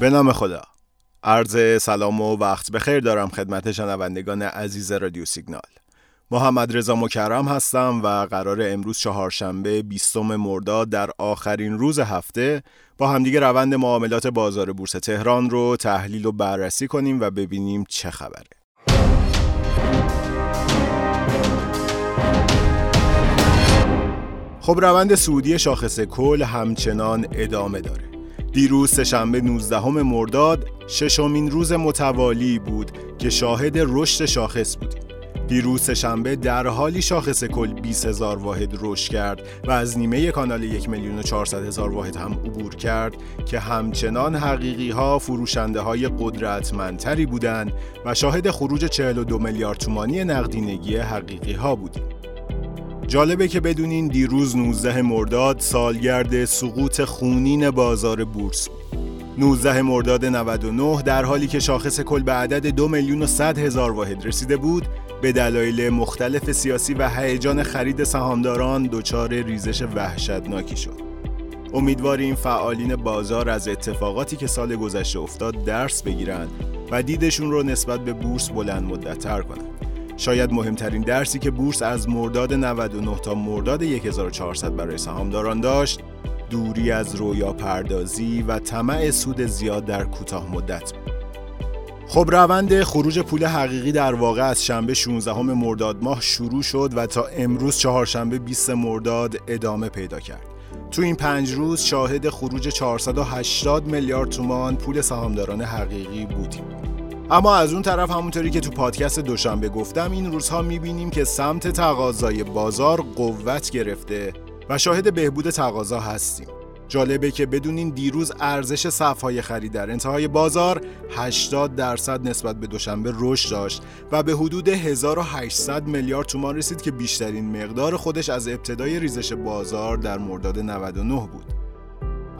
به نام خدا. عرض سلام و وقت بخیر دارم خدمت شنوندگان عزیز رادیو سیگنال. محمد رضا مکرم هستم و قرار امروز چهارشنبه 20 مرداد در آخرین روز هفته با همدیگه روند معاملات بازار بورس تهران رو تحلیل و بررسی کنیم و ببینیم چه خبره. خب روند سعودی شاخص کل همچنان ادامه داره. دیروز سهشنبه 19 مرداد ششمین روز متوالی بود که شاهد رشد شاخص بودیم دیروز سهشنبه در حالی شاخص کل 20 هزار واحد رشد کرد و از نیمه کانال 1 میلیون و 400 هزار واحد هم عبور کرد که همچنان حقیقی ها فروشنده های قدرتمندتری بودند و شاهد خروج 42 میلیارد تومانی نقدینگی حقیقی ها بودیم. جالبه که بدونین دیروز 19 مرداد سالگرد سقوط خونین بازار بورس بود. 19 مرداد 99 در حالی که شاخص کل به عدد 2 میلیون و 100 هزار واحد رسیده بود به دلایل مختلف سیاسی و هیجان خرید سهامداران دچار ریزش وحشتناکی شد. امیدواریم فعالین بازار از اتفاقاتی که سال گذشته افتاد درس بگیرند و دیدشون رو نسبت به بورس بلند مدتتر کنند. شاید مهمترین درسی که بورس از مرداد 99 تا مرداد 1400 برای سهامداران داشت دوری از رویا پردازی و طمع سود زیاد در کوتاه مدت. خب روند خروج پول حقیقی در واقع از شنبه 16 مرداد ماه شروع شد و تا امروز چهارشنبه 20 مرداد ادامه پیدا کرد. تو این پنج روز شاهد خروج 480 میلیارد تومان پول سهامداران حقیقی بودیم. اما از اون طرف همونطوری که تو پادکست دوشنبه گفتم این روزها می‌بینیم که سمت تقاضای بازار قوت گرفته و شاهد بهبود تقاضا هستیم. جالبه که بدونین دیروز ارزش صفهای خرید در انتهای بازار 80 درصد نسبت به دوشنبه رشد داشت و به حدود 1800 میلیارد تومان رسید که بیشترین مقدار خودش از ابتدای ریزش بازار در مرداد 99 بود.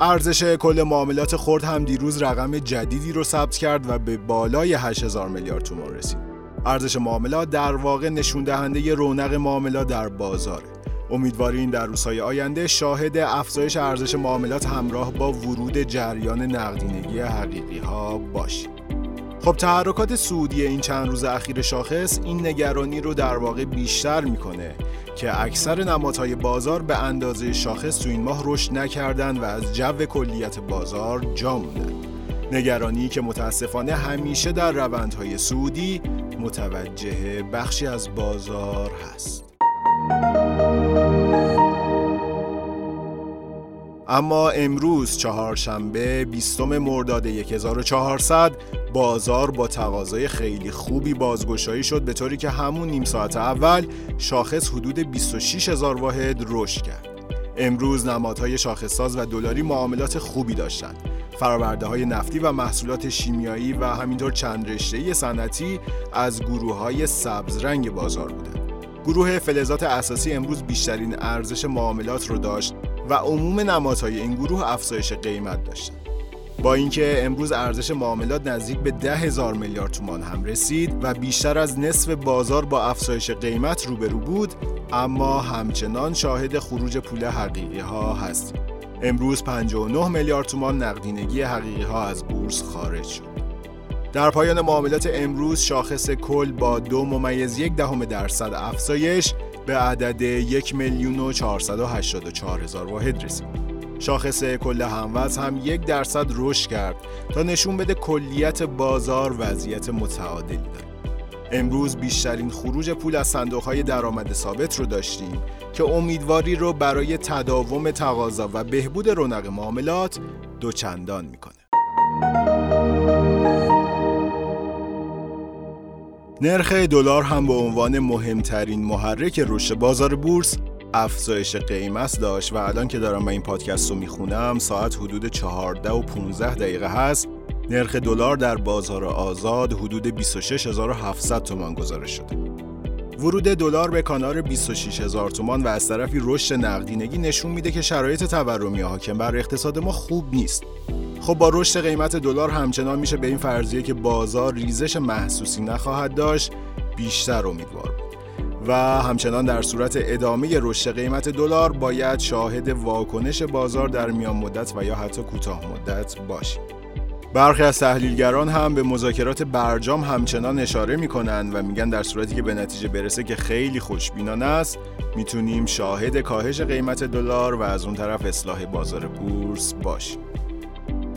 ارزش کل معاملات خرد هم دیروز رقم جدیدی رو ثبت کرد و به بالای 8000 میلیارد تومان رسید. ارزش معاملات در واقع نشون دهنده رونق معاملات در بازاره. امیدواریم در روزهای آینده شاهد افزایش ارزش معاملات همراه با ورود جریان نقدینگی حقیقی ها باشیم. خب تحرکات سعودی این چند روز اخیر شاخص این نگرانی رو در واقع بیشتر می‌کنه که اکثر نمادهای بازار به اندازه شاخص تو این ماه رشد نکردن و از جو کلیت بازار جا موندن. نگرانی که متاسفانه همیشه در روندهای سعودی متوجه بخشی از بازار هست. اما امروز چهارشنبه 20 مرداد 1400 بازار با تقاضای خیلی خوبی بازگشایی شد به طوری که همون نیم ساعت اول شاخص حدود 26 هزار واحد رشد کرد. امروز نمادهای شاخصساز و دلاری معاملات خوبی داشتند. فرآورده های نفتی و محصولات شیمیایی و همینطور چند رشته صنعتی از گروه های سبز رنگ بازار بودند. گروه فلزات اساسی امروز بیشترین ارزش معاملات رو داشت و عموم نمادهای این گروه افزایش قیمت داشتند. با اینکه امروز ارزش معاملات نزدیک به ده هزار میلیارد تومان هم رسید و بیشتر از نصف بازار با افزایش قیمت روبرو بود اما همچنان شاهد خروج پول حقیقی ها هستیم امروز 59 میلیارد تومان نقدینگی حقیقی ها از بورس خارج شد در پایان معاملات امروز شاخص کل با دو ممیز یک دهم درصد افزایش به عدد یک میلیون و 484 هزار واحد رسید. شاخص کل هموز هم یک درصد رشد کرد تا نشون بده کلیت بازار وضعیت متعادلی داره. امروز بیشترین خروج پول از صندوقهای درآمد ثابت رو داشتیم که امیدواری رو برای تداوم تقاضا و بهبود رونق معاملات دوچندان می‌کنه. نرخ دلار هم به عنوان مهمترین محرک رشد بازار بورس افزایش قیمت داشت و الان که دارم من این پادکست رو می‌خونم ساعت حدود 14 و 15 دقیقه هست. نرخ دلار در بازار آزاد حدود 26700 تومان گزارش شده. ورود دلار به کانال 26000 تومان و از طرفی رشد نقدینگی نشون میده که شرایط تورمی حاکم بر اقتصاد ما خوب نیست. خب با رشد قیمت دلار همچنان میشه به این فرضیه که بازار ریزش محسوسی نخواهد داشت بیشتر امیدوار بود. و همچنان در صورت ادامه رشد قیمت دلار باید شاهد واکنش بازار در میان مدت و یا حتی کوتاه مدت باشیم. برخی از تحلیلگران هم به مذاکرات برجام همچنان اشاره می‌کنن و میگن در صورتی که به نتیجه برسه که خیلی خوشبینانه است می‌تونیم شاهد کاهش قیمت دلار و از اون طرف اصلاح بازار بورس باشیم.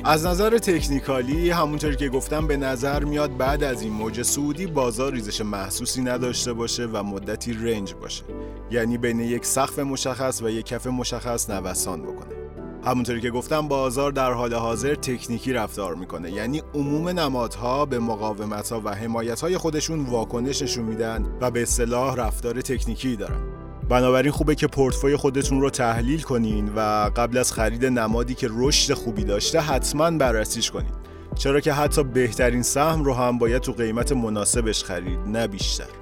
از نظر تکنیکالی همونطوری که گفتم به نظر میاد بعد از این موج سعودی بازار ریزش محسوسی نداشته باشه و مدتی رنج باشه. یعنی بین یک سقف مشخص و یک کف مشخص نوسان بکنه. همونطوری که گفتم بازار در حال حاضر تکنیکی رفتار می‌کنه. یعنی عموم نمادها به مقاومت ها و حمایت های خودشون واکنش نشون میدن و به اصطلاح رفتار تکنیکی دارن. بنابراین خوبه که پورتفوی خودتون رو تحلیل کنین و قبل از خرید نمادی که رشد خوبی داشته حتما بررسیش کنین. چرا که حتی بهترین سهم رو هم باید تو قیمت مناسبش خرید نه بیشتر.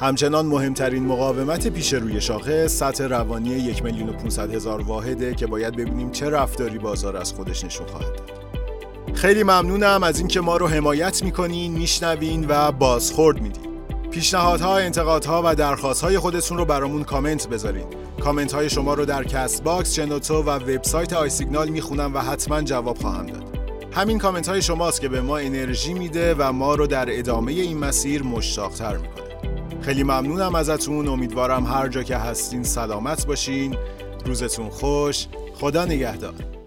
همچنان مهمترین مقاومت پیش روی شاخص سطح روانی یک میلیون هزار واحده که باید ببینیم چه رفتاری بازار از خودش نشون خواهد داد خیلی ممنونم از اینکه ما رو حمایت می‌کنین میشنوین و بازخورد میدین پیشنهادها، انتقادها و درخواستهای خودتون رو برامون کامنت بذارین. کامنت های شما رو در Castbox، شنوتو و وبسایت آی سیگنال می‌خونم و حتما جواب خواهم داد. همین کامنت های شماست که به ما انرژی میده و ما رو در ادامه این مسیر مشتاقتر می‌کنه. خیلی ممنونم ازتون. امیدوارم هر جا که هستین سلامت باشین. روزتون خوش. خدا نگهدار.